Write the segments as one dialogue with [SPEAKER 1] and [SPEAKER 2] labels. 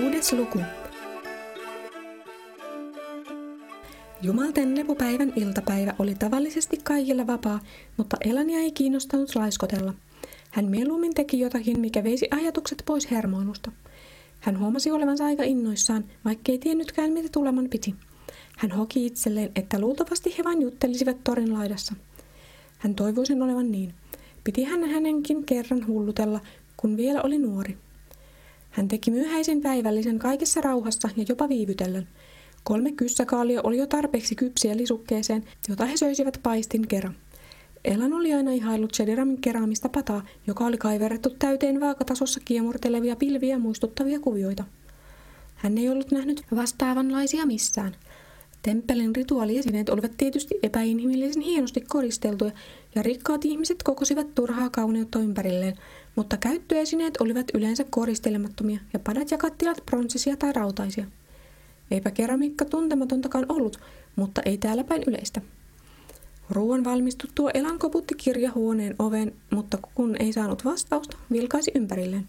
[SPEAKER 1] Kuudes luku. Jumalten lepopäivän iltapäivä oli tavallisesti kaikilla vapaa, mutta Elania ei kiinnostanut laiskotella. Hän mieluummin teki jotakin, mikä veisi ajatukset pois hermoilusta. Hän huomasi olevansa aika innoissaan, vaikkei tiennytkään, mitä tuleman piti. Hän hoki itselleen, että luultavasti he vain juttelisivat torin laidassa. Hän toivoi sen olevan niin. Piti hän hänenkin kerran hullutella, kun vielä oli nuori. Hän teki myöhäisen päivällisen kaikessa rauhassa ja jopa viivytellen. Kolme kyssäkaalia oli jo tarpeeksi kypsiä lisukkeeseen, jota he söisivät paistin kerran. Elan oli aina ihaillut Shediramin keraamista pataa, joka oli kaiverrettu täyteen vaakatasossa kiemurtelevia pilviä muistuttavia kuvioita. Hän ei ollut nähnyt vastaavanlaisia missään. Temppelin rituaaliesineet olivat tietysti epäinhimillisen hienosti koristeltuja, ja rikkaat ihmiset kokosivat turhaa kauneutta ympärilleen, mutta käyttöesineet olivat yleensä koristelemattomia ja padat ja kattilat pronssisia tai rautaisia. Eipä keramiikka tuntematontakaan ollut, mutta ei täällä päin yleistä. Ruoan valmistuttua Elan koputti kirjahuoneen oven, mutta kun ei saanut vastausta, vilkaisi ympärilleen.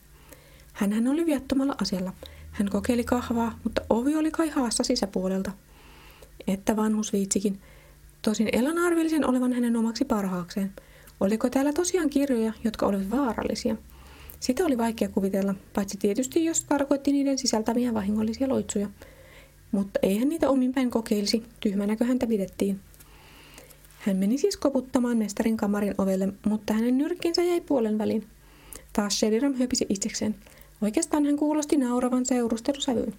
[SPEAKER 1] Hänhän oli viattomalla asialla. Hän kokeili kahvaa, mutta ovi oli kai haassa sisäpuolelta. Että vanhus viitsikin. Tosin Elan arvelisen olevan hänen omaksi parhaakseen. Oliko täällä tosiaan kirjoja, jotka olivat vaarallisia? Sitä oli vaikea kuvitella, paitsi tietysti jos tarkoitti niiden sisältämiä vahingollisia loitsuja. Mutta eihän niitä ominpäin kokeilisi, tyhmänäkö häntä pidettiin. Hän meni siis koputtamaan mestarin kamarin ovelle, mutta hänen nyrkkinsä jäi puolen väliin. Taas Shediram höpisi itsekseen. Oikeastaan hän kuulosti nauravan seurustelusävyyn.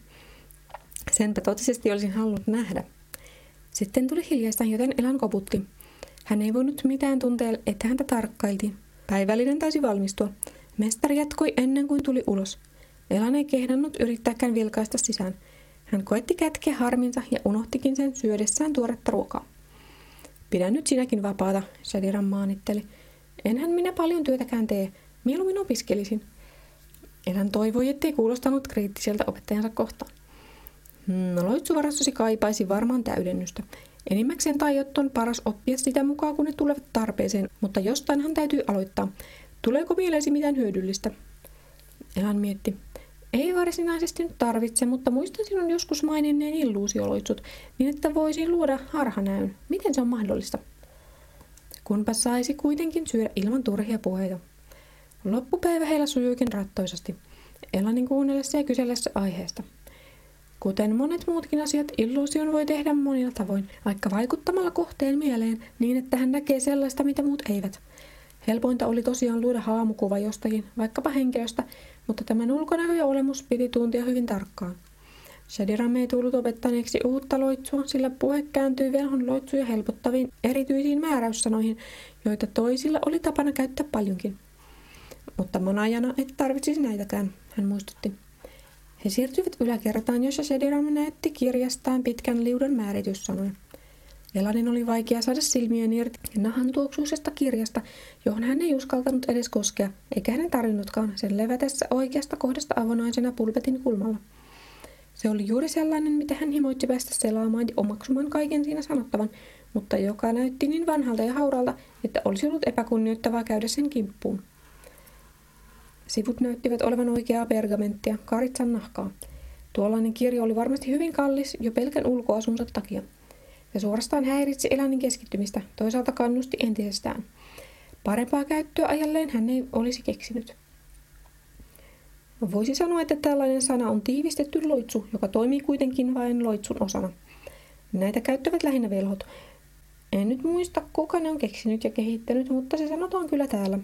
[SPEAKER 1] Senpä totisesti olisin halunnut nähdä. Sitten tuli hiljaista, joten Elan koputti. Hän ei voinut mitään tuntea, että häntä tarkkailtiin. Päivällinen taisi valmistua. Mestari jatkoi ennen kuin tuli ulos. Elan ei kehdannut yrittääkään vilkaista sisään. Hän koetti kätkeä harminsa ja unohtikin sen syödessään tuoretta ruokaa. Pidä nyt sinäkin vapaata, Shadiran maanitteli. Enhän minä paljon työtäkään tee. Mieluummin opiskelisin. Elan toivoi, ettei kuulostanut kriittiseltä opettajansa kohtaan. No, loitsuvarastosi kaipaisi varmaan täydennystä. Enimmäkseen taiot on paras oppia sitä mukaan, kun ne tulevat tarpeeseen, mutta jostainhan täytyy aloittaa. Tuleeko mieleesi mitään hyödyllistä? Elan mietti. Ei varsinaisesti nyt tarvitse, mutta muistan sinun joskus maininneen illuusioloitsut, niin että voisin luoda harhanäyn. Miten se on mahdollista? Kunpa saisi kuitenkin syödä ilman turhia puheita. Loppupäivä heillä sujuikin rattoisasti. Elanin kuunnellessa ja kysellessä aiheesta. Kuten monet muutkin asiat, illuusion voi tehdä monilla tavoin, vaikka vaikuttamalla kohteen mieleen niin, että hän näkee sellaista, mitä muut eivät. Helpointa oli tosiaan luoda haamukuva jostakin, vaikkapa henkilöstä, mutta tämän ulkonäkö ja olemus piti tuntia hyvin tarkkaan. Shadiram ei tullut opettaneeksi uutta loitsua, sillä puhe kääntyi velhon loitsuja helpottaviin erityisiin määräyssanoihin, joita toisilla oli tapana käyttää paljonkin. Mutta monajana et tarvitsisi näitäkään, hän muistutti. He siirtyivät yläkertaan, jossa Shediram näytti kirjastaan pitkän liudon määrityssanoja. Elanin oli vaikea saada silmien irti nahan tuoksuisesta kirjasta, johon hän ei uskaltanut edes koskea, eikä hänen tarvinnutkaan sen levätessä oikeasta kohdasta avonaisena pulpetin kulmalla. Se oli juuri sellainen, mitä hän himoitsi päästä selaamaan ja omaksumaan kaiken siinä sanottavan, mutta joka näytti niin vanhalta ja hauralta, että olisi ollut epäkunnioittavaa käydä sen kimppuun. Sivut näyttivät olevan oikeaa pergamenttia, karitsan nahkaa. Tuollainen kirjo oli varmasti hyvin kallis jo pelkän ulkoasunsa takia. Ja suorastaan häiritsi elänin keskittymistä, toisaalta kannusti entisestään. Parempaa käyttöä ajalleen hän ei olisi keksinyt. Voisi sanoa, että tällainen sana on tiivistetty loitsu, joka toimii kuitenkin vain loitsun osana. Näitä käyttävät lähinnä velhot. En nyt muista, kuka ne on keksinyt ja kehittänyt, mutta se sanotaan kyllä täällä.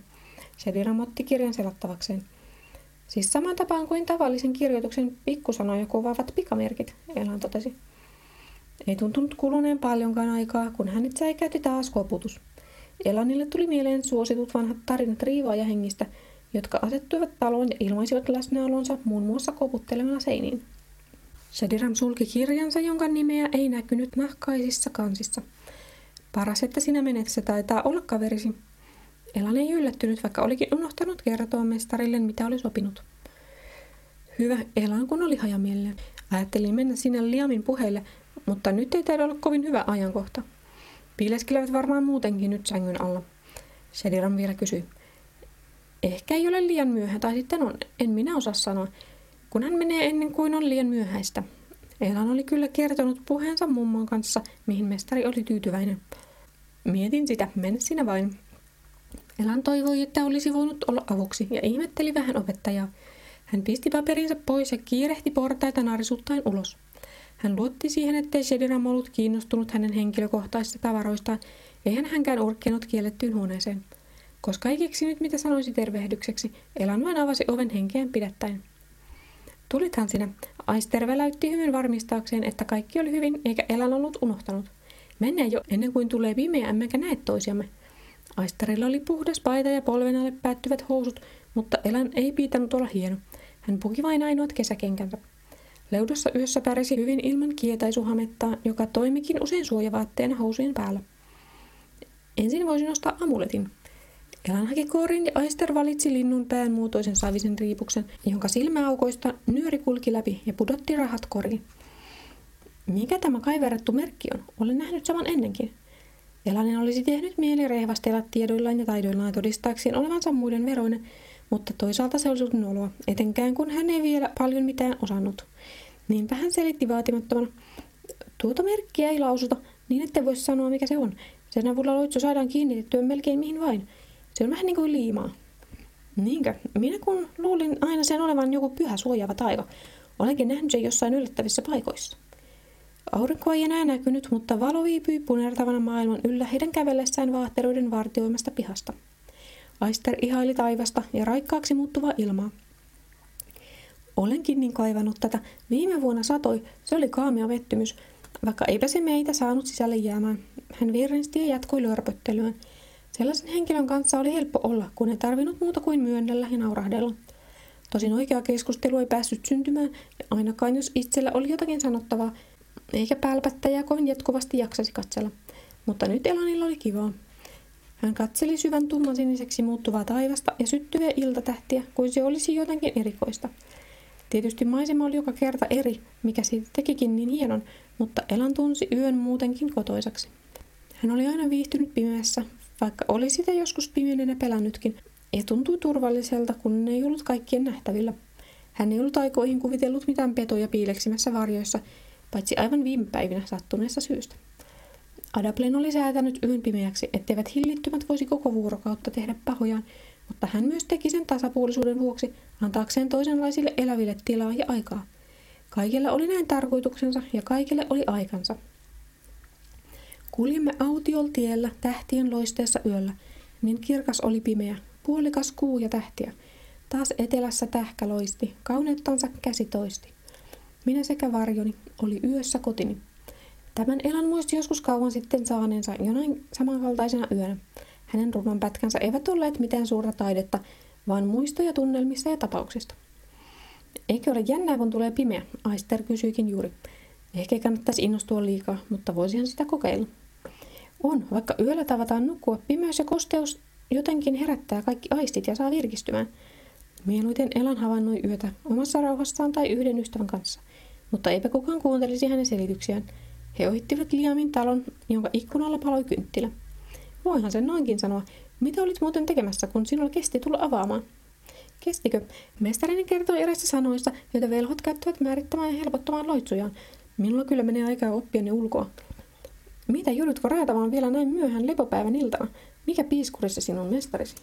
[SPEAKER 1] Se viramotti kirjan selattavakseen. Siis saman tapaan kuin tavallisen kirjoituksen pikkusanoja kuvaavat pikamerkit, Elan totesi. Ei tuntunut kuluneen paljonkaan aikaa, kun hänet säikäytti taas koputus. Elanille tuli mieleen suositut vanhat tarinat hengistä, jotka asettuivat taloon ja ilmaisivat läsnäolonsa muun muassa koputtelemalla seiniin. Shadiram sulki kirjansa, jonka nimeä ei näkynyt nahkaisissa kansissa. Paras, että sinä menet, se taitaa olla kaverisi. Elan ei yllättynyt, vaikka olikin unohtanut kertoa mestarille, mitä oli sopinut. Hyvä, Elan kun oli hajamielinen. Ajattelin mennä sinne Liamin puheille, mutta nyt ei taida olla kovin hyvä ajankohta. Piileskelevät varmaan muutenkin nyt sängyn alla. Shediram vielä kysyi. Ehkä ei ole liian myöhä, tai sitten on, en minä osaa sanoa. kun hän menee ennen kuin on liian myöhäistä. Elan oli kyllä kertonut puheensa mummon kanssa, mihin mestari oli tyytyväinen. Mietin sitä, mene sinä vain. Elan toivoi, että olisi voinut olla avuksi ja ihmetteli vähän opettajaa. Hän pisti paperinsa pois ja kiirehti portaita narisuttain ulos. Hän luotti siihen, ettei Shediram ollut kiinnostunut hänen henkilökohtaisista tavaroistaan, eihän hänkään urkkinut kiellettyyn huoneeseen. Koska ei keksinyt, mitä sanoisi tervehdykseksi, Elan vain avasi oven henkeen pidättäen. Tulithan sinä. Aister väläytti hyvin varmistaakseen, että kaikki oli hyvin, eikä Elan ollut unohtanut. Mennään jo ennen kuin tulee pimeä, emmekä näe toisiamme. Aisterilla oli puhdas paita ja polven alle päättyvät housut, mutta Elan ei piitannut olla hieno. Hän puki vain ainoat kesäkenkänsä. Leudossa yössä pärisi hyvin ilman kietaisuhamettaa, joka toimikin usein suojavaatteena housujen päällä. Ensin voisin nostaa amuletin. Elan haki koorin ja Aister valitsi linnun pään muotoisen savisen riipuksen, jonka silmäaukoista nyöri kulki läpi ja pudotti rahat koriin. Mikä tämä kaiverrettu merkki on? Olen nähnyt saman ennenkin. Elanen olisi tehnyt mieli rehvastella tiedoillaan ja taidoillaan todistaakseen olevansa muiden veroinen, mutta toisaalta se olisi noloa, etenkään kun hän ei vielä paljon mitään osannut. Niinpä hän selitti vaatimattomana. Tuota merkkiä ei lausuta, niin ette voi sanoa mikä se on. Sen avulla loitsu saadaan kiinnitettyä melkein mihin vain. Se on vähän niin kuin liimaa. Niinkö? Minä kun luulin aina sen olevan joku pyhä suojaava taika. Olenkin nähnyt sen jossain yllättävissä paikoissa. Aurinko ei enää näkynyt, mutta valo viipyi punertavana maailman yllä heidän kävellessään vaahteroiden vartioimasta pihasta. Aister ihaili taivasta ja raikkaaksi muuttuvaa ilmaa. Olenkin niin kaivannut tätä. Viime vuonna satoi. Se oli kaamea vettymys, vaikka eipä se meitä saanut sisälle jäämään. Hän virrensti ja jatkoi lörpöttelyään. Sellaisen henkilön kanssa oli helppo olla, kun ei tarvinnut muuta kuin myönnellä ja naurahdella. Tosin oikea keskustelu ei päässyt syntymään, ja ainakaan jos itsellä oli jotakin sanottavaa, eikä pälpättäjää kovin jatkuvasti jaksasi katsella. Mutta nyt Elanilla oli kivaa. Hän katseli syvän tummansiniseksi muuttuvaa taivasta ja syttyviä iltatähtiä, kuin se olisi jotenkin erikoista. Tietysti maisema oli joka kerta eri, mikä siitä tekikin niin hienon, mutta Elan tunsi yön muutenkin kotoisaksi. Hän oli aina viihtynyt pimeässä, vaikka oli sitä joskus pimeinenä pelännytkin, ja tuntui turvalliselta, kun ei ollut kaikkien nähtävillä. Hän ei ollut aikoihin kuvitellut mitään petoja piileksimässä varjoissa, paitsi aivan viime päivinä sattuneessa syystä. Adaplen oli säätänyt yön pimeäksi, etteivät hillittömät voisi koko vuorokautta tehdä pahojaan, mutta hän myös teki sen tasapuolisuuden vuoksi, antaakseen toisenlaisille eläville tilaa ja aikaa. Kaikilla oli näin tarkoituksensa ja kaikille oli aikansa. Kuljimme autiol tiellä tähtien loisteessa yöllä, niin kirkas oli pimeä, puolikas kuu ja tähtiä. Taas etelässä tähkä loisti, kauneuttansa käsi toisti. Minä sekä varjoni oli yössä kotini. Tämän elan muisti joskus kauan sitten saaneensa jonain samankaltaisena yönä. Hänen pätkänsä eivät olleet mitään suurta taidetta, vaan muistoja tunnelmista ja tapauksista. Eikö ole jännää, kun tulee pimeä? Aister kysyikin juuri. Ehkä kannattaisi innostua liikaa, mutta voisihan sitä kokeilla. On, vaikka yöllä tavataan nukkua, pimeys ja kosteus jotenkin herättää kaikki aistit ja saa virkistymään. Mieluiten Elan havainnoi yötä omassa rauhassaan tai yhden ystävän kanssa, mutta eipä kukaan kuuntelisi hänen selityksiään. He ohittivat Liamin talon, jonka ikkunalla paloi kynttilä. Voihan sen noinkin sanoa. Mitä olit muuten tekemässä, kun sinulla kesti tulla avaamaan? Kestikö? Mestarinen kertoi eräistä sanoista, joita velhot käyttävät määrittämään ja helpottamaan loitsujaan. Minulla kyllä menee aikaa oppia ne ulkoa. Mitä joudutko raatamaan vielä näin myöhään lepopäivän iltana? Mikä piiskurissa sinun mestarisi?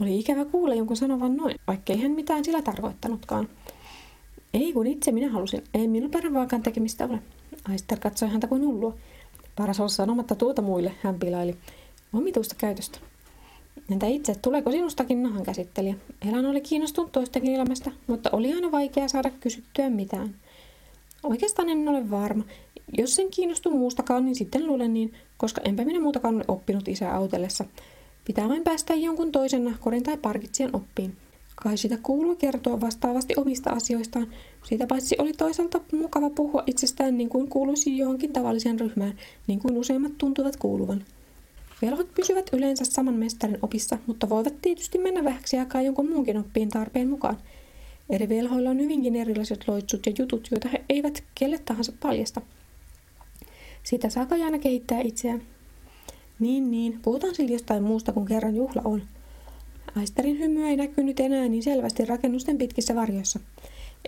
[SPEAKER 1] Oli ikävä kuulla jonkun sanovan noin, vaikkei hän mitään sillä tarkoittanutkaan. Ei kun itse minä halusin, ei minulla vaakaan tekemistä ole. Aister katsoi häntä kuin hullua. Paras olla sanomatta tuota muille, hän pilaili. Omituista käytöstä. Entä itse, tuleeko sinustakin nahan käsittelijä? Elan oli kiinnostunut toistakin elämästä, mutta oli aina vaikea saada kysyttyä mitään. Oikeastaan en ole varma. Jos sen kiinnostuu muustakaan, niin sitten luulen niin, koska enpä minä muutakaan ole oppinut isää autellessa. Pitää vain päästä jonkun toisen nahkorin tai parkitsijan oppiin. Kai sitä kuuluu kertoa vastaavasti omista asioistaan. Siitä paitsi oli toisaalta mukava puhua itsestään niin kuin kuuluisi johonkin tavalliseen ryhmään, niin kuin useimmat tuntuvat kuuluvan. Velhot pysyvät yleensä saman mestarin opissa, mutta voivat tietysti mennä vähäksi aikaa jonkun muunkin oppiin tarpeen mukaan. Eri velhoilla on hyvinkin erilaiset loitsut ja jutut, joita he eivät kelle tahansa paljasta. Sitä saa kai aina kehittää itseään. Niin, niin, puhutaan sillä jostain muusta kuin kerran juhla on. Aisterin hymy ei näkynyt enää niin selvästi rakennusten pitkissä varjoissa.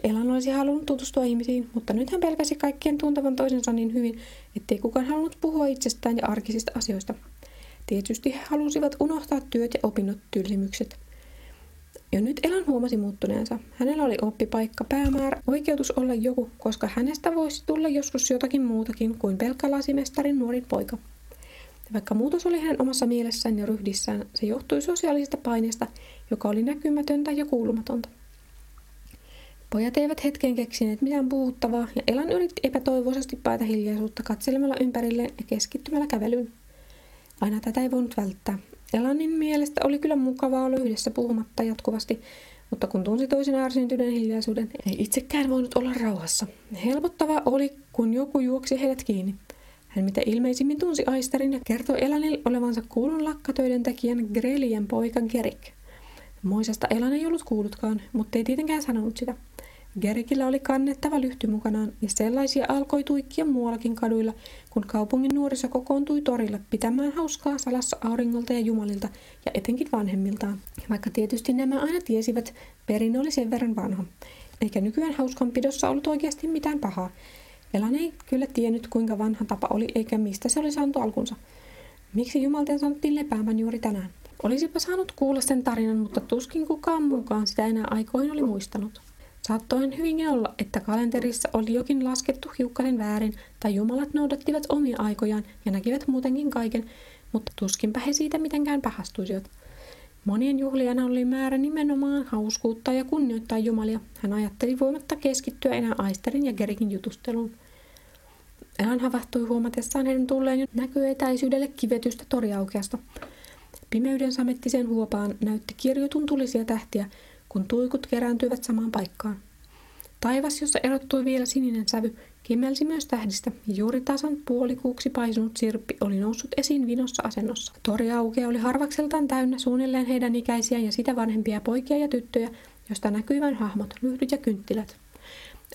[SPEAKER 1] Elan olisi halunnut tutustua ihmisiin, mutta nyt hän pelkäsi kaikkien tuntevan toisensa niin hyvin, ettei kukaan halunnut puhua itsestään ja arkisista asioista. Tietysti he halusivat unohtaa työt ja opinnot tylsimykset. Ja nyt Elan huomasi muuttuneensa. Hänellä oli oppipaikka, päämäärä, oikeutus olla joku, koska hänestä voisi tulla joskus jotakin muutakin kuin pelkkä lasimestarin nuorin poika. Vaikka muutos oli hänen omassa mielessään ja ryhdissään, se johtui sosiaalisesta paineesta, joka oli näkymätöntä ja kuulumatonta. Pojat eivät hetkeen keksineet mitään puhuttavaa, ja Elan yritti epätoivoisesti paeta hiljaisuutta katselemalla ympärilleen ja keskittymällä kävelyyn. Aina tätä ei voinut välttää. Elanin mielestä oli kyllä mukavaa olla yhdessä puhumatta jatkuvasti, mutta kun tunsi toisen ärsyntyneen hiljaisuuden, ei itsekään voinut olla rauhassa. Helpottavaa oli, kun joku juoksi heidät kiinni. Hän mitä ilmeisimmin tunsi Aisterin ja kertoi Elanille olevansa kuulun lakkatöiden tekijän Grelien poika Gerik. Moisesta Elan ei ollut kuullutkaan, mutta ei tietenkään sanonut sitä. Gerikillä oli kannettava lyhty mukanaan, ja sellaisia alkoi tuikkia muuallakin kaduilla, kun kaupungin nuoriso kokoontui torille pitämään hauskaa salassa auringolta ja jumalilta, ja etenkin vanhemmiltaan. Vaikka tietysti nämä aina tiesivät, perin oli sen verran vanha. Eikä nykyään hauskanpidossa ollut oikeasti mitään pahaa. Elan ei kyllä tiennyt, kuinka vanha tapa oli, eikä mistä se oli saanut alkunsa. Miksi Jumalten sanottiin lepäämään juuri tänään? Olisipa saanut kuulla sen tarinan, mutta tuskin kukaan mukaan sitä enää aikoihin oli muistanut. Saattoin hyvinkin olla, että kalenterissa oli jokin laskettu hiukkasen väärin, tai jumalat noudattivat omia aikojaan ja näkivät muutenkin kaiken, mutta tuskinpä he siitä mitenkään pahastuisivat. Monien juhlijana oli määrä nimenomaan hauskuuttaa ja kunnioittaa Jumalia. Hän ajatteli voimatta keskittyä enää Aisterin ja Gerikin jutusteluun. Hän havahtui huomatessaan heidän tulleen jo näkyetäisyydelle kivetystä toriaukeasta. Pimeyden samettiseen huopaan näytti kirjutun tulisia tähtiä, kun tuikut kerääntyivät samaan paikkaan. Taivas, jossa erottui vielä sininen sävy, kimmelsi myös tähdistä, ja juuri tasan puolikuuksi paisunut sirppi oli noussut esiin vinossa asennossa. Tori aukea oli harvakseltaan täynnä suunnilleen heidän ikäisiä ja sitä vanhempia poikia ja tyttöjä, josta näkyi vain hahmot, lyhdyt ja kynttilät.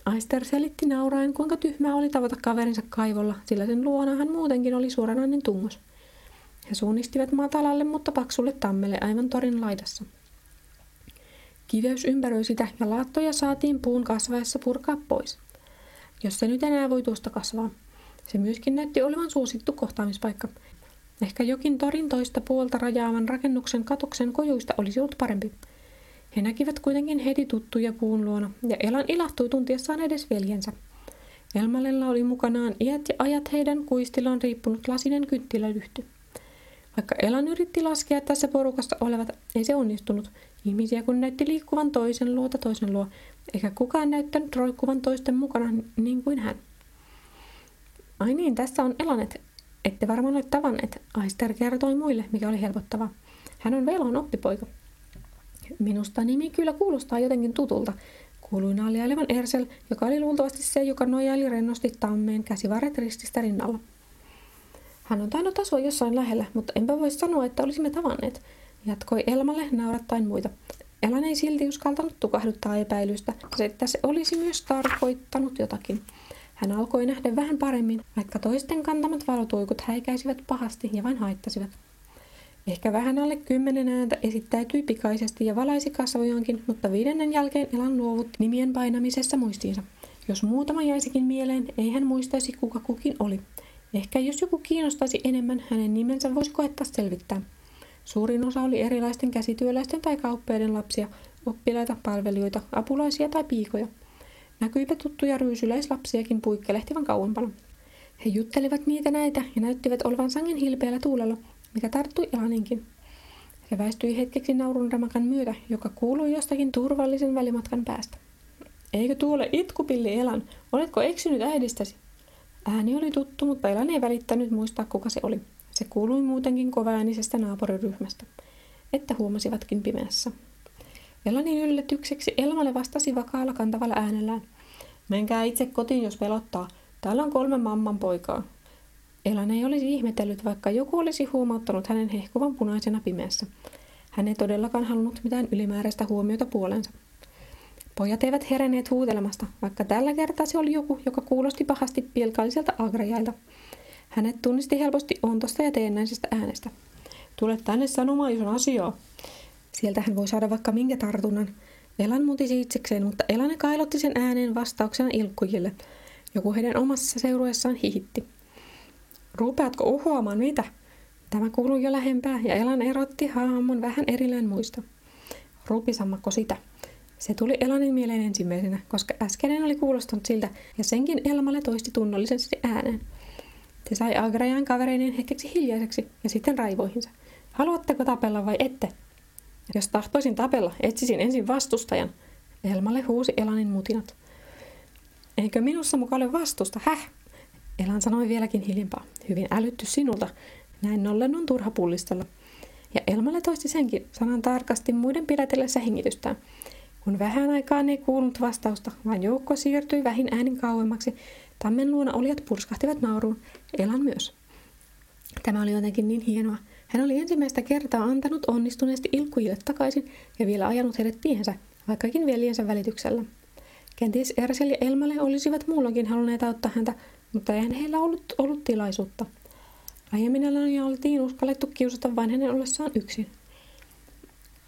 [SPEAKER 1] Aister selitti nauraen, kuinka tyhmää oli tavata kaverinsa kaivolla, sillä sen luona hän muutenkin oli suoranainen tungos. He suunnistivat matalalle, mutta paksulle tammelle aivan torin laidassa. Kiveys ympäröi sitä ja laattoja saatiin puun kasvaessa purkaa pois. Jos se nyt enää voi tuosta kasvaa. Se myöskin näytti olevan suosittu kohtaamispaikka. Ehkä jokin torin toista puolta rajaavan rakennuksen katoksen kojuista olisi ollut parempi. He näkivät kuitenkin heti tuttuja puun luona, ja Elan ilahtui tuntiessaan edes veljensä. Elmalella oli mukanaan iät ja ajat heidän kuistillaan riippunut lasinen kynttilälyhty. Vaikka Elan yritti laskea tässä porukassa olevat, ei se onnistunut. Ihmisiä kun näytti liikkuvan toisen luota toisen luo, eikä kukaan näyttänyt roikkuvan toisten mukana niin kuin hän. Ai niin, tässä on Elanet. Ette varmaan ole tavanneet. Aister kertoi muille, mikä oli helpottava. Hän on Velon oppipoika. Minusta nimi kyllä kuulostaa jotenkin tutulta, kuului naljailevan Ersel, joka oli luultavasti se, joka nojaili rennosti tammeen käsivarret rististä rinnalla. Hän on tainnut asua jossain lähellä, mutta enpä voi sanoa, että olisimme tavanneet, jatkoi Elmalle naurattaen muita. Elan ei silti uskaltanut tukahduttaa epäilystä, että se olisi myös tarkoittanut jotakin. Hän alkoi nähdä vähän paremmin, vaikka toisten kantamat valotuikut häikäisivät pahasti ja vain haittasivat. Ehkä vähän alle kymmenen ääntä esittäytyi pikaisesti ja valaisi kasvojaankin, mutta viidennen jälkeen Elan luovutti nimien painamisessa muistiinsa. Jos muutama jäisikin mieleen, ei hän muistaisi kuka kukin oli. Ehkä jos joku kiinnostaisi enemmän, hänen nimensä voisi koettaa selvittää. Suurin osa oli erilaisten käsityöläisten tai kauppeiden lapsia, oppilaita, palvelijoita, apulaisia tai piikoja. Näkyipä tuttuja ryysyläislapsiakin puikkelehtivan kauempana. He juttelivat niitä näitä ja näyttivät olevan sangen hilpeällä tuulella, mikä tarttui Elaninkin. Se väistyi hetkeksi naurun ramakan myötä, joka kuului jostakin turvallisen välimatkan päästä. Eikö tuole itkupilli Elan? Oletko eksynyt äidistäsi? Ääni oli tuttu, mutta Elan ei välittänyt muistaa, kuka se oli. Se kuului muutenkin kovaäänisestä naapuriryhmästä, että huomasivatkin pimeässä. Elanin yllätykseksi Elmalle vastasi vakaalla kantavalla äänellään. Menkää itse kotiin, jos pelottaa. Täällä on kolme mamman poikaa. Elan ei olisi ihmetellyt, vaikka joku olisi huomauttanut hänen hehkuvan punaisena pimeässä. Hän ei todellakaan halunnut mitään ylimääräistä huomiota puolensa. Pojat eivät heränneet huutelemasta, vaikka tällä kertaa se oli joku, joka kuulosti pahasti pilkalliselta agrajailta. Hänet tunnisti helposti ontosta ja teennäisestä äänestä. Tule tänne sanomaan, jos on asiaa. Sieltä hän voi saada vaikka minkä tartunnan. Elan mutisi itsekseen, mutta Elane kailotti sen ääneen vastauksena ilkkujille. Joku heidän omassa seurueessaan hihitti. Rupeatko uhoamaan mitä? Tämä kuului jo lähempää ja Elan erotti hahmon vähän erillään muista. Rupisammakko sitä. Se tuli Elanin mieleen ensimmäisenä, koska äskeinen oli kuulostanut siltä ja senkin Elmalle toisti tunnollisesti ääneen. Se sai Agrajan kavereinen hetkeksi hiljaiseksi ja sitten raivoihinsa. Haluatteko tapella vai ette? Jos tahtoisin tapella, etsisin ensin vastustajan. Elmalle huusi Elanin mutinat. Eikö minussa muka ole vastusta, häh? Elan sanoi vieläkin hiljempaa. Hyvin älytty sinulta. Näin ollen on turha pullistella. Ja Elmalle toisti senkin sanan tarkasti muiden pidätellessä hengitystään. Kun vähän aikaan ei kuulunut vastausta, vaan joukko siirtyi vähin äänin kauemmaksi, tammen luona olijat purskahtivat nauruun, Elan myös. Tämä oli jotenkin niin hienoa. Hän oli ensimmäistä kertaa antanut onnistuneesti ilkkujille takaisin ja vielä ajanut heidät tiehensä, vaikkakin veljensä välityksellä. Kenties Ersel ja Elmalle olisivat muulloinkin halunneet auttaa häntä, mutta eihän heillä ollut, ollut tilaisuutta. Aiemmin Elania oltiin uskallettu kiusata vain hänen ollessaan yksin.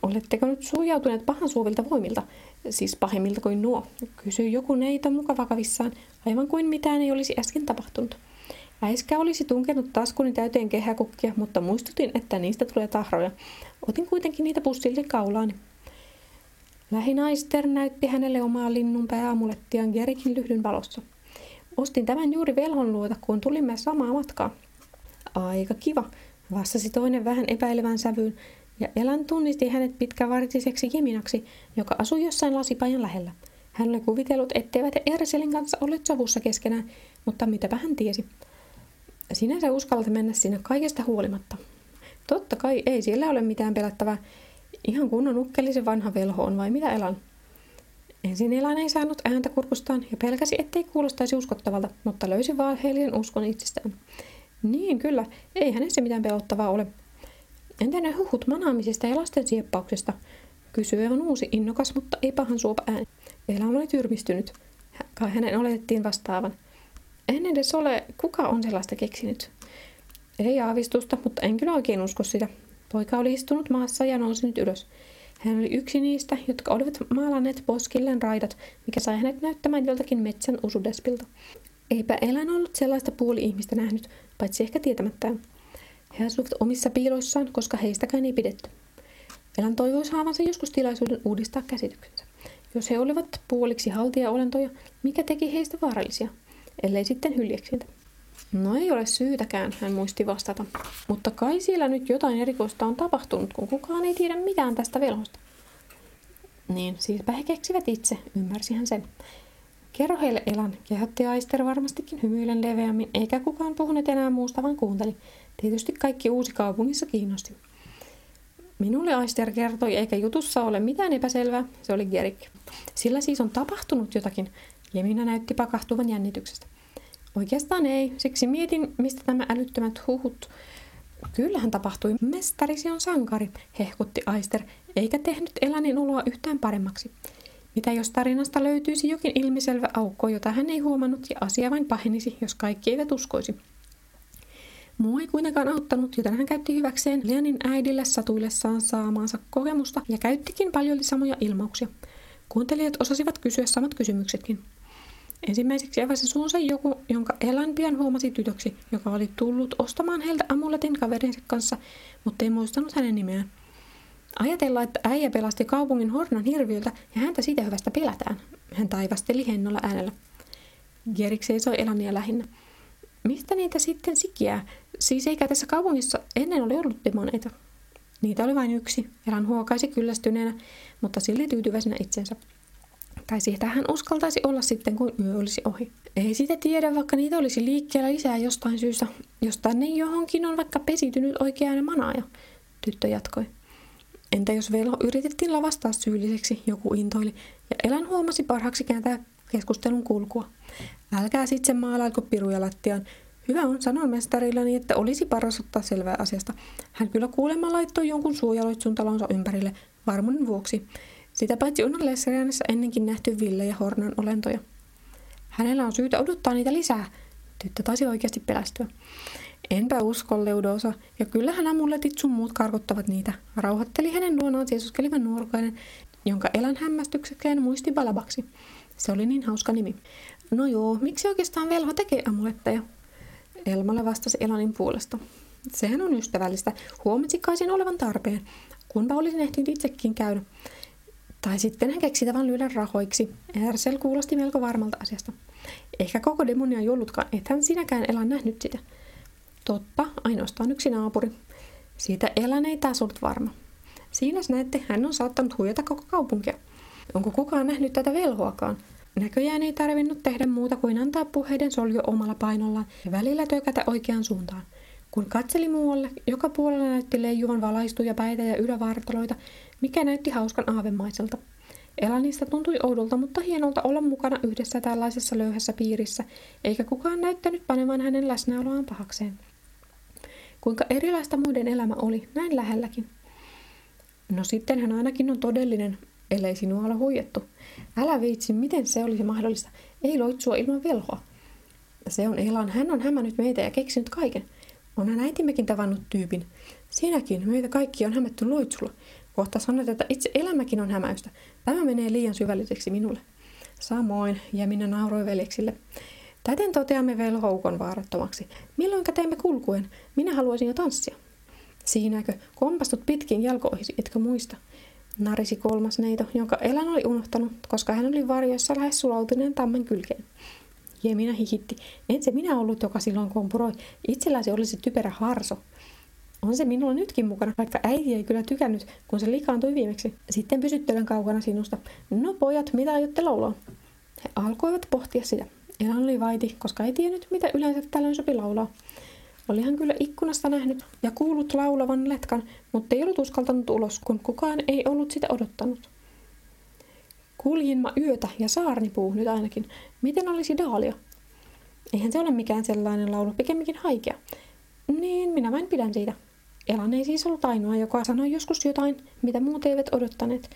[SPEAKER 1] Oletteko nyt suojautuneet pahan suovilta voimilta, siis pahemmilta kuin nuo? Kysyi joku neito muka vakavissaan, aivan kuin mitään ei olisi äsken tapahtunut. Äiskä olisi tunkenut taskuni täyteen kehäkukkia, mutta muistutin, että niistä tulee tahroja. Otin kuitenkin niitä pussille kaulaani. Lähinaister näytti hänelle omaa linnun pääamulettiaan Gerikin lyhdyn valossa. Ostin tämän juuri velhon luota, kun tulimme samaa matkaa. Aika kiva, vastasi toinen vähän epäilevän sävyyn, ja Elan tunnisti hänet pitkävartiseksi Jeminaksi, joka asui jossain lasipajan lähellä. Hän oli kuvitellut, etteivät Erselin kanssa olleet sovussa keskenään, mutta mitäpä hän tiesi. Sinänsä uskallat mennä sinne kaikesta huolimatta. Totta kai ei siellä ole mitään pelättävää. Ihan kunnon ukkelisen vanha velho on vai mitä Elan? Ensin Elan ei saanut ääntä kurkustaan ja pelkäsi, ettei kuulostaisi uskottavalta, mutta löysi valheellisen uskon itsestään. Niin, kyllä. Ei hänessä mitään pelottavaa ole. Entä ne huhut manaamisesta ja lasten sieppauksesta? Kysyi aivan uusi innokas, mutta ei pahan suopa ääni. Elan oli tyrmistynyt. Kai hänen oletettiin vastaavan. En edes ole, kuka on sellaista keksinyt. Ei aavistusta, mutta en kyllä oikein usko sitä. Poika oli istunut maassa ja nousi nyt ylös. Hän oli yksi niistä, jotka olivat maalanneet poskilleen raidat, mikä sai hänet näyttämään joltakin metsän usudespilta. Eipä elän ollut sellaista puoli-ihmistä nähnyt, paitsi ehkä tietämättään. He asuivat omissa piiloissaan, koska heistäkään ei pidetty. Elän toivoisi saavansa joskus tilaisuuden uudistaa käsityksensä. Jos he olivat puoliksi haltijaolentoja, mikä teki heistä vaarallisia, ellei sitten hyljeksiltä. No ei ole syytäkään, hän muisti vastata. Mutta kai siellä nyt jotain erikoista on tapahtunut, kun kukaan ei tiedä mitään tästä velhosta. Niin, siispä he keksivät itse, ymmärsi hän sen. Kerro heille Elan, kehotti Aister varmastikin hymyilen leveämmin, eikä kukaan puhunut enää muusta, vaan kuunteli. Tietysti kaikki uusi kaupungissa kiinnosti. Minulle Aister kertoi, eikä jutussa ole mitään epäselvää, se oli Gerik. Sillä siis on tapahtunut jotakin, Lemina näytti pakahtuvan jännityksestä. Oikeastaan ei, siksi mietin, mistä nämä älyttömät huhut. Kyllähän tapahtui. Mestarisi on sankari, hehkutti Aister, eikä tehnyt Elanin oloa yhtään paremmaksi. Mitä jos tarinasta löytyisi jokin ilmiselvä aukko, jota hän ei huomannut ja asia vain pahenisi, jos kaikki eivät uskoisi? Muu ei kuitenkaan auttanut, joten hän käytti hyväkseen Leanin äidille satuillessaan saamaansa kokemusta ja käyttikin paljon samoja ilmauksia. Kuuntelijat osasivat kysyä samat kysymyksetkin. Ensimmäiseksi avasi suunsa joku, jonka Elan pian huomasi tytöksi, joka oli tullut ostamaan heiltä amuletin kaverinsa kanssa, mutta ei muistanut hänen nimeään. Ajatella, että äijä pelasti kaupungin hornan hirviöltä ja häntä siitä hyvästä pelätään. Hän taivasteli hennolla äänellä. Gerik seisoi Elania lähinnä. Mistä niitä sitten sikiää? Siis eikä tässä kaupungissa ennen ole ollut demoneita. Niitä oli vain yksi. Elan huokaisi kyllästyneenä, mutta silti tyytyväisenä itsensä. Tai siitä hän uskaltaisi olla sitten, kun yö olisi ohi. Ei sitä tiedä, vaikka niitä olisi liikkeellä lisää jostain syystä. Jos tänne johonkin on vaikka pesitynyt oikea manaaja, tyttö jatkoi. Entä jos velho yritettiin lavastaa syylliseksi, joku intoili, ja Elan huomasi parhaaksi kääntää keskustelun kulkua. Älkää sitten maalailko piruja lattiaan. Hyvä on, sanon mestarillani, että olisi paras ottaa selvää asiasta. Hän kyllä kuulemma laittoi jonkun suojaloitsun talonsa ympärille, varmuuden vuoksi. Sitä paitsi on Lesserianissa ennenkin nähty Ville ja Hornan olentoja. Hänellä on syytä odottaa niitä lisää. Tyttö taisi oikeasti pelästyä. Enpä usko, Leudoosa, ja kyllähän amuletit sun muut karkottavat niitä. Rauhoitteli hänen luonaan siesuskelivan nuorukainen, jonka Elan hämmästyksekkään muisti Balabaksi. Se oli niin hauska nimi. No joo, miksi oikeastaan velho tekee amuletteja? Elmalle vastasi Elanin puolesta. Sehän on ystävällistä. Huomasi kaisin olevan tarpeen. Kunpa olisin ehtinyt itsekin käydä. Tai sitten hän keksi tavan lyödä rahoiksi. Ersel kuulosti melko varmalta asiasta. Ehkä koko demonia ei ollutkaan, ethän sinäkään Elan nähnyt sitä. Totta, ainoastaan yksi naapuri. Siitä Elan ei taas ollut varma. Siinä näette, hän on saattanut huijata koko kaupunkia. Onko kukaan nähnyt tätä velhoakaan? Näköjään ei tarvinnut tehdä muuta kuin antaa puheiden soljo omalla painollaan ja välillä tökätä oikeaan suuntaan. Kun katseli muualle, joka puolella näytti leijuvan valaistuja päitä ja ylävartaloita, mikä näytti hauskan aavemaiselta. Elanista tuntui oudolta, mutta hienolta olla mukana yhdessä tällaisessa löyhässä piirissä, eikä kukaan näyttänyt panevan hänen läsnäoloaan pahakseen. Kuinka erilaista muiden elämä oli, näin lähelläkin. No sitten hän ainakin on todellinen, ellei sinua ole huijattu. Älä viitsi, miten se olisi mahdollista. Ei loitsua ilman velhoa. Se on Elan, hän on hämännyt meitä ja keksinyt kaiken. Onhan äitimmekin tavannut tyypin. Sinäkin, meitä kaikki on hämätty loitsulla. Kohta sanot, että itse elämäkin on hämäystä. Tämä menee liian syvälliseksi minulle. Samoin, ja minä nauroin veljeksille. Täten toteamme velhoukon vaarattomaksi. Milloinka teimme kulkuen? Minä haluaisin jo tanssia. Siinäkö? Kompastut pitkin jalkoihisi, etkö muista? Narisi kolmas neito, jonka Elan oli unohtanut, koska hän oli varjoissa lähes sulautuneen tammen kylkeen. Jemina hihitti. En se minä ollut, joka silloin kompuroi. Itselläsi olisi typerä harso. On se minulla nytkin mukana, vaikka äiti ei kyllä tykännyt, kun se likaantui viimeksi. Sitten pysyttelen kaukana sinusta. No pojat, mitä aiotte laulaa? He alkoivat pohtia sitä. Elan oli vaiti, koska ei tiennyt, mitä yleensä tällöin sopi laulaa. Oli hän kyllä ikkunasta nähnyt ja kuullut laulavan letkan, mutta ei ollut uskaltanut ulos, kun kukaan ei ollut sitä odottanut. Kuljinma yötä ja saarnipuu nyt ainakin. Miten olisi Daalia? Eihän se ole mikään sellainen laulu, pikemminkin haikea. Niin, minä vain pidän siitä. Elan ei siis ollut ainoa, joka sanoi joskus jotain, mitä muut eivät odottaneet.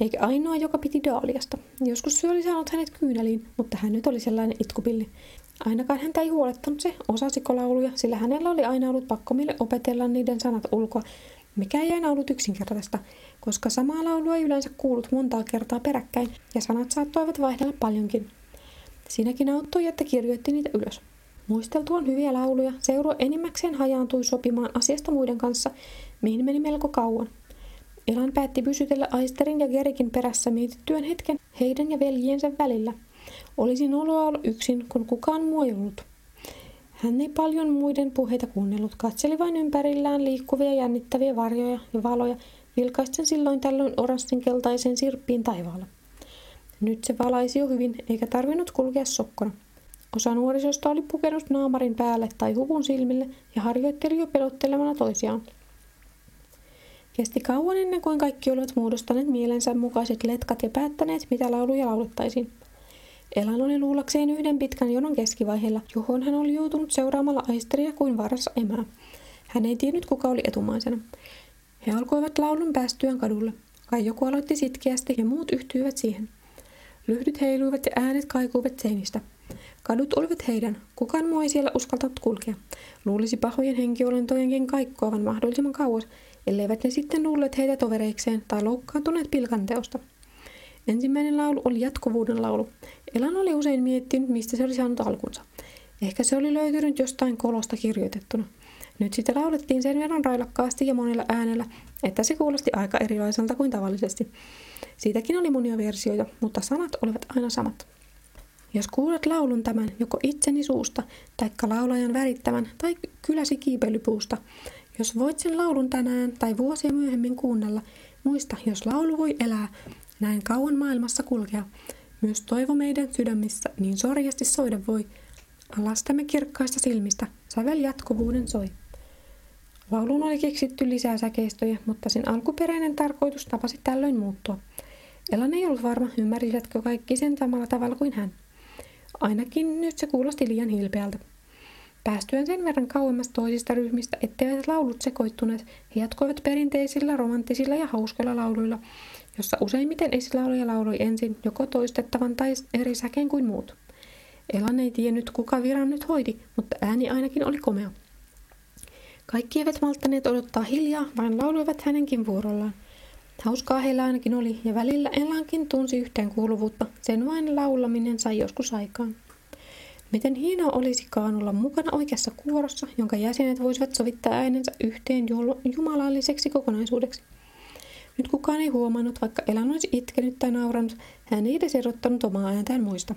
[SPEAKER 1] Eikä ainoa, joka piti Daaliasta. Joskus se oli saanut hänet kyyneliin, mutta hän nyt oli sellainen itkupilli. Ainakaan häntä ei huolettanut se, osasiko lauluja, sillä hänellä oli aina ollut pakko meille opetella niiden sanat ulkoa, mikä ei aina ollut yksinkertaista, koska samaa laulua ei yleensä kuullut montaa kertaa peräkkäin, ja sanat saattoivat vaihdella paljonkin. Siinäkin auttoi, että kirjoitti niitä ylös. Muisteltuaan hyviä lauluja, seuro enimmäkseen hajaantui sopimaan asiasta muiden kanssa, mihin meni melko kauan. Elan päätti pysytellä Aisterin ja Gerikin perässä mietittyön hetken heidän ja veljiensä välillä – olisi noloa olla yksin, kun kukaan muu ei ollut. Hän ei paljon muiden puheita kuunnellut, katseli vain ympärillään liikkuvia jännittäviä varjoja ja valoja, vilkaisten silloin tällöin oranssin keltaisen sirppiin taivaalla. Nyt se valaisi jo hyvin, eikä tarvinnut kulkea sokkona. Osa nuorisosta oli pukenut naamarin päälle tai huvun silmille ja harjoitteli jo pelottelemana toisiaan. Kesti kauan ennen kuin kaikki olivat muodostaneet mielensä mukaiset letkat ja päättäneet, mitä lauluja laulettaisiin. Elan oli luulakseen yhden pitkän jonon keskivaiheella, johon hän oli joutunut seuraamalla aisteria kuin varassa emää. Hän ei tiennyt, kuka oli etumaisena. He alkoivat laulun päästyään kadulle. Kai joku aloitti sitkeästi ja muut yhtyivät siihen. Lyhdyt heiluivat ja äänet kaikuivat seinistä. Kadut olivat heidän. Kukaan muu ei siellä uskaltanut kulkea. Luulisi pahojen henkiolentojenkin kaikkoavan mahdollisimman kauas, elleivät ne sitten luulleet heitä tovereikseen tai loukkaantuneet pilkanteosta. Ensimmäinen laulu oli jatkuvuuden laulu. Elan oli usein miettinyt, mistä se oli saanut alkunsa. Ehkä se oli löytynyt jostain kolosta kirjoitettuna. Nyt sitä laulettiin sen verran railakkaasti ja monella äänellä, että se kuulosti aika erilaiselta kuin tavallisesti. Siitäkin oli monia versioita, mutta sanat olivat aina samat. Jos kuulet laulun tämän joko itseni suusta, taikka laulajan värittämän, tai kyläsi kiipeilypuusta, jos voit sen laulun tänään tai vuosia myöhemmin kuunnella, muista, jos laulu voi elää, näin kauan maailmassa kulkea, myös toivo meidän sydämissä niin sorjasti soida voi. Alastamme kirkkaista silmistä, sävel jatkuvuuden soi. Lauluun oli keksitty lisää säkeistöjä, mutta sen alkuperäinen tarkoitus tapasi tällöin muuttua. Elan ei ollut varma, ymmärsivätkö kaikki sen samalla tavalla kuin hän. Ainakin nyt se kuulosti liian hilpeältä. Päästyään sen verran kauemmas toisista ryhmistä, etteivät laulut sekoittuneet, he jatkoivat perinteisillä, romanttisilla ja hauskoilla lauluilla, jossa useimmiten esilauluja lauloi ensin joko toistettavan tai eri säkeen kuin muut. Elan ei tiennyt, kuka viran nyt hoiti, mutta ääni ainakin oli komea. Kaikki eivät malttaneet odottaa hiljaa, vaan lauloivat hänenkin vuorollaan. Hauskaa heillä ainakin oli, ja välillä Elankin tunsi yhteenkuuluvuutta, sen vain laulaminen sai joskus aikaan. Miten hienoa olisikaan olla mukana oikeassa kuorossa, jonka jäsenet voisivat sovittaa äänensä yhteen jumalalliseksi kokonaisuudeksi. Nyt kukaan ei huomannut, vaikka Elan olisi itkenyt tai nauranut, hän ei edes erottanut omaa ääntään muista.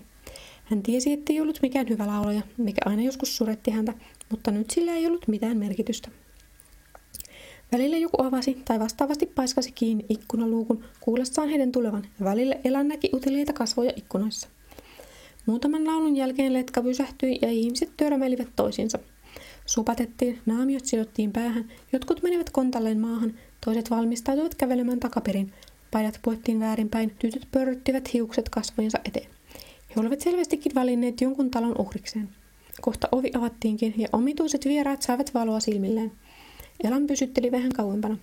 [SPEAKER 1] Hän tiesi, ettei ollut mikään hyvä laulaja, mikä aina joskus suretti häntä, mutta nyt sillä ei ollut mitään merkitystä. Välillä joku avasi tai vastaavasti paiskasi kiinni ikkunaluukun kuullessaan heidän tulevan, ja välillä Elan näki uteliaita kasvoja ikkunoissa. Muutaman laulun jälkeen letka pysähtyi ja ihmiset törmäilivät toisiinsa. Supatettiin, naamiot sidottiin päähän, jotkut menivät kontalleen maahan, toiset valmistautuivat kävelemään takaperin. Paidat puettiin väärinpäin, tytöt pörryttivät hiukset kasvojensa eteen. He olivat selvästikin valinneet jonkun talon uhrikseen. Kohta ovi avattiinkin ja omituiset vieraat saivat valoa silmilleen. Elan pysytteli vähän kauempana.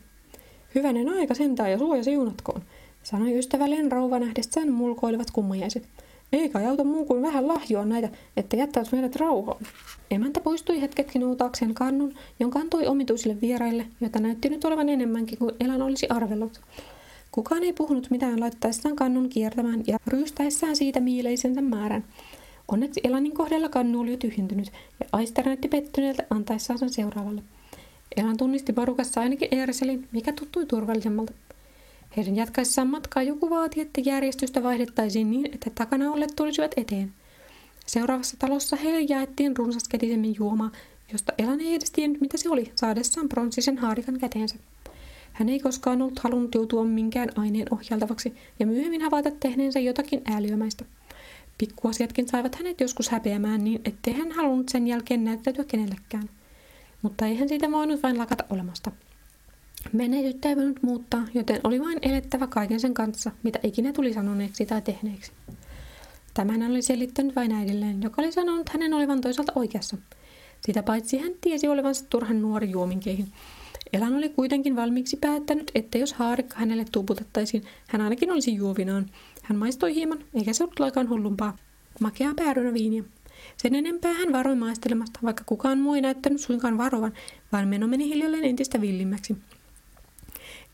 [SPEAKER 1] Hyvänen aika sentään ja suoja siunatkoon, sanoi ystävällinen rouva nähdessään mulkoilevat kummajaiset. Eikä auta muu kuin vähän lahjoa näitä, että jättäisi meidät rauhaan. Emäntä poistui hetkeksi noutaakseen kannun, jonka antoi omituisille vieraille, jota näytti nyt olevan enemmänkin kuin Elan olisi arvellut. Kukaan ei puhunut mitään laittaessaan kannun kiertämään ja ryystäessään siitä miileisensä määrän. Onneksi Elanin kohdalla kannu oli jo tyhjentynyt ja Aister näytti pettyneeltä antaessaan sen seuraavalle. Elan tunnisti porukassa ainakin Erselin, mikä tuttui turvallisemmalta. Heidän jatkaessaan matkaa joku vaati, että järjestystä vaihdettaisiin niin, että takana olleet tulisivat eteen. Seuraavassa talossa heille jaettiin runsasketisemmin juomaa, josta Elan ei edes tiennyt, mitä se oli, saadessaan pronssisen haarikan käteensä. Hän ei koskaan ollut halunnut joutua minkään aineen ohjaltavaksi ja myöhemmin havaita tehneensä jotakin ääliömäistä. Pikkuasiatkin saivat hänet joskus häpeämään niin, ettei hän halunnut sen jälkeen näyttäytyä kenellekään. Mutta eihän siitä voinut vain lakata olemasta. Menneisyyttä ei voinut muuttaa, joten oli vain elettävä kaiken sen kanssa, mitä ikinä tuli sanoneeksi tai tehneeksi. Tämän hän oli selittänyt vain äidilleen, joka oli sanonut hänen olevan toisaalta oikeassa. Sitä paitsi hän tiesi olevansa turhan nuori juominkeihin. Elan oli kuitenkin valmiiksi päättänyt, että jos haarikka hänelle tuputettaisiin, hän ainakin olisi juovinaan. Hän maistoi hieman, eikä se ollut laikaan hullumpaa. Makeaa päärynä viiniä. Sen enempää hän varoi maistelemasta, vaikka kukaan muu ei näyttänyt suinkaan varovan, vaan meno meni hiljalleen entistä villimmäksi.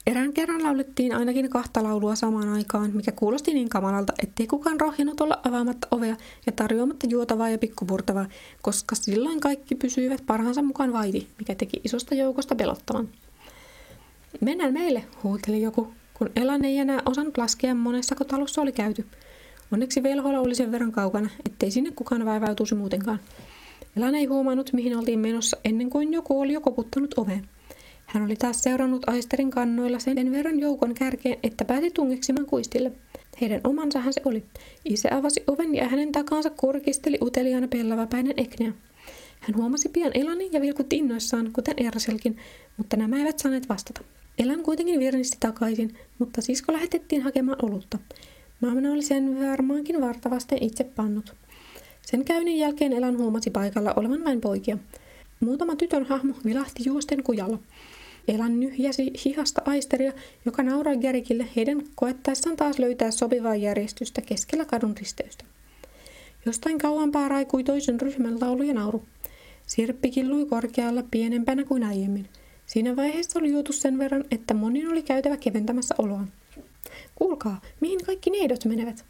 [SPEAKER 1] Erään kerran laulettiin ainakin kahta laulua samaan aikaan, mikä kuulosti niin kamalalta, ettei kukaan rohjennut olla avaamatta ovea ja tarjoamatta juotavaa ja pikkupurtavaa, koska silloin kaikki pysyivät parhaansa mukaan vaiti, mikä teki isosta joukosta pelottavan. Mennään meille, huuteli joku, kun Elan ei enää osannut laskea monessa talossa oli käyty. Onneksi velholla oli sen verran kaukana, ettei sinne kukaan vaivautuisi muutenkaan. Elan ei huomannut, mihin oltiin menossa ennen kuin joku oli jo koputtanut oveen. Hän oli taas seurannut Aisterin kannoilla sen verran joukon kärkeen, että pääsi tungeksimaan kuistille. Heidän omansahan se oli. Isä avasi oven ja hänen takaansa kurkisteli uteliaana pellavapäinen Eknea. Hän huomasi pian Elanin ja vilkutti innoissaan, kuten Erselkin, mutta nämä eivät saaneet vastata. Elan kuitenkin virnisti takaisin, mutta sisko lähetettiin hakemaan olutta. Maamana oli sen varmaankin vartavasten itse pannut. Sen käynnin jälkeen Elan huomasi paikalla olevan vain poikia. Muutama tytön hahmo vilahti juosten kujalla. Elan nyhjäsi hihasta aisteria, joka naurai Gerikille heidän koettaessaan taas löytää sopivaa järjestystä keskellä kadun risteystä. Jostain kauempaa raikui toisen ryhmän laulu ja nauru. Sirppi killui korkealla pienempänä kuin aiemmin. Siinä vaiheessa oli juotu sen verran, että monin oli käytävä keventämässä oloaan. Kuulkaa, mihin kaikki neidot menevät?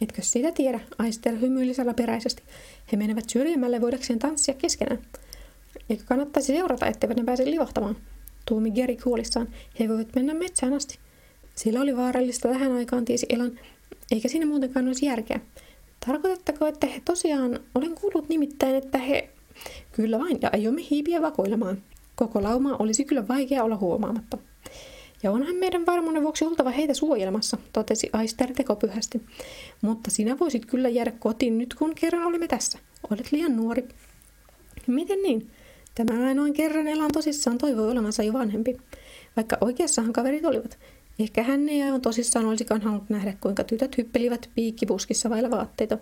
[SPEAKER 1] Etkö sitä tiedä, Aister hymyili peräisesti. He menevät syrjemmälle voidakseen tanssia keskenään. Eikö kannattaisi seurata, etteivät ne pääse livahtamaan? tuumi Geri huolissaan. He voivat mennä metsään asti. Sillä oli vaarallista tähän aikaan, tiesi Elan, eikä siinä muutenkaan olisi järkeä. Tarkoitatteko, että he tosiaan, olen kuullut nimittäin, että he... Kyllä vain, ja aiomme hiipiä vakoilemaan. Koko lauma olisi kyllä vaikea olla huomaamatta. Ja onhan meidän varmuuden vuoksi oltava heitä suojelmassa, totesi Aister tekopyhästi. Mutta sinä voisit kyllä jäädä kotiin nyt, kun kerran olimme tässä. Olet liian nuori. Miten niin? Tämä ainoan kerran Elan tosissaan toivoi olevansa jo vanhempi, vaikka oikeassahan kaverit olivat. Ehkä hän ei aivan tosissaan olisikaan halunnut nähdä, kuinka tytöt hyppelivät piikkipuskissa vailla vaatteita,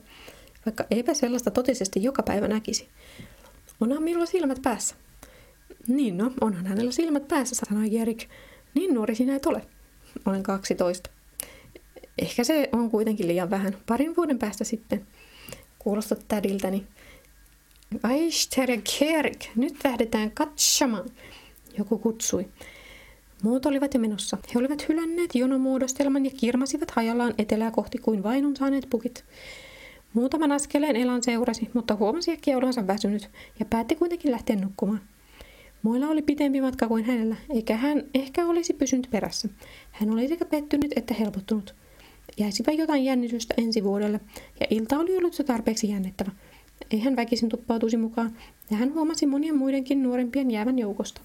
[SPEAKER 1] vaikka eipä sellaista totisesti joka päivä näkisi. Onhan minulla silmät päässä. Niin no, onhan hänellä silmät päässä, sanoi Jerik. Niin nuori sinä et ole. Olen 12. Ehkä se on kuitenkin liian vähän. Parin vuoden päästä sitten. Kuulostat tädiltäni. Aister Kerk, nyt lähdetään katsomaan, joku kutsui. Muut olivat jo menossa. He olivat hylänneet jonomuodostelman ja kirmasivat hajallaan etelää kohti kuin vainun saaneet pukit. Muutaman askeleen Elan seurasi, mutta huomasi äkkiä olevansa väsynyt ja päätti kuitenkin lähteä nukkumaan. Muilla oli pitempi matka kuin hänellä, eikä hän ehkä olisi pysynyt perässä. Hän oli sekä pettynyt että helpottunut. Jäisipä jotain jännitystä ensi vuodelle, ja ilta oli ollut se tarpeeksi jännittävä. Ei hän väkisin tuppautuisi mukaan, ja hän huomasi monien muidenkin nuorempien jäävän joukosta.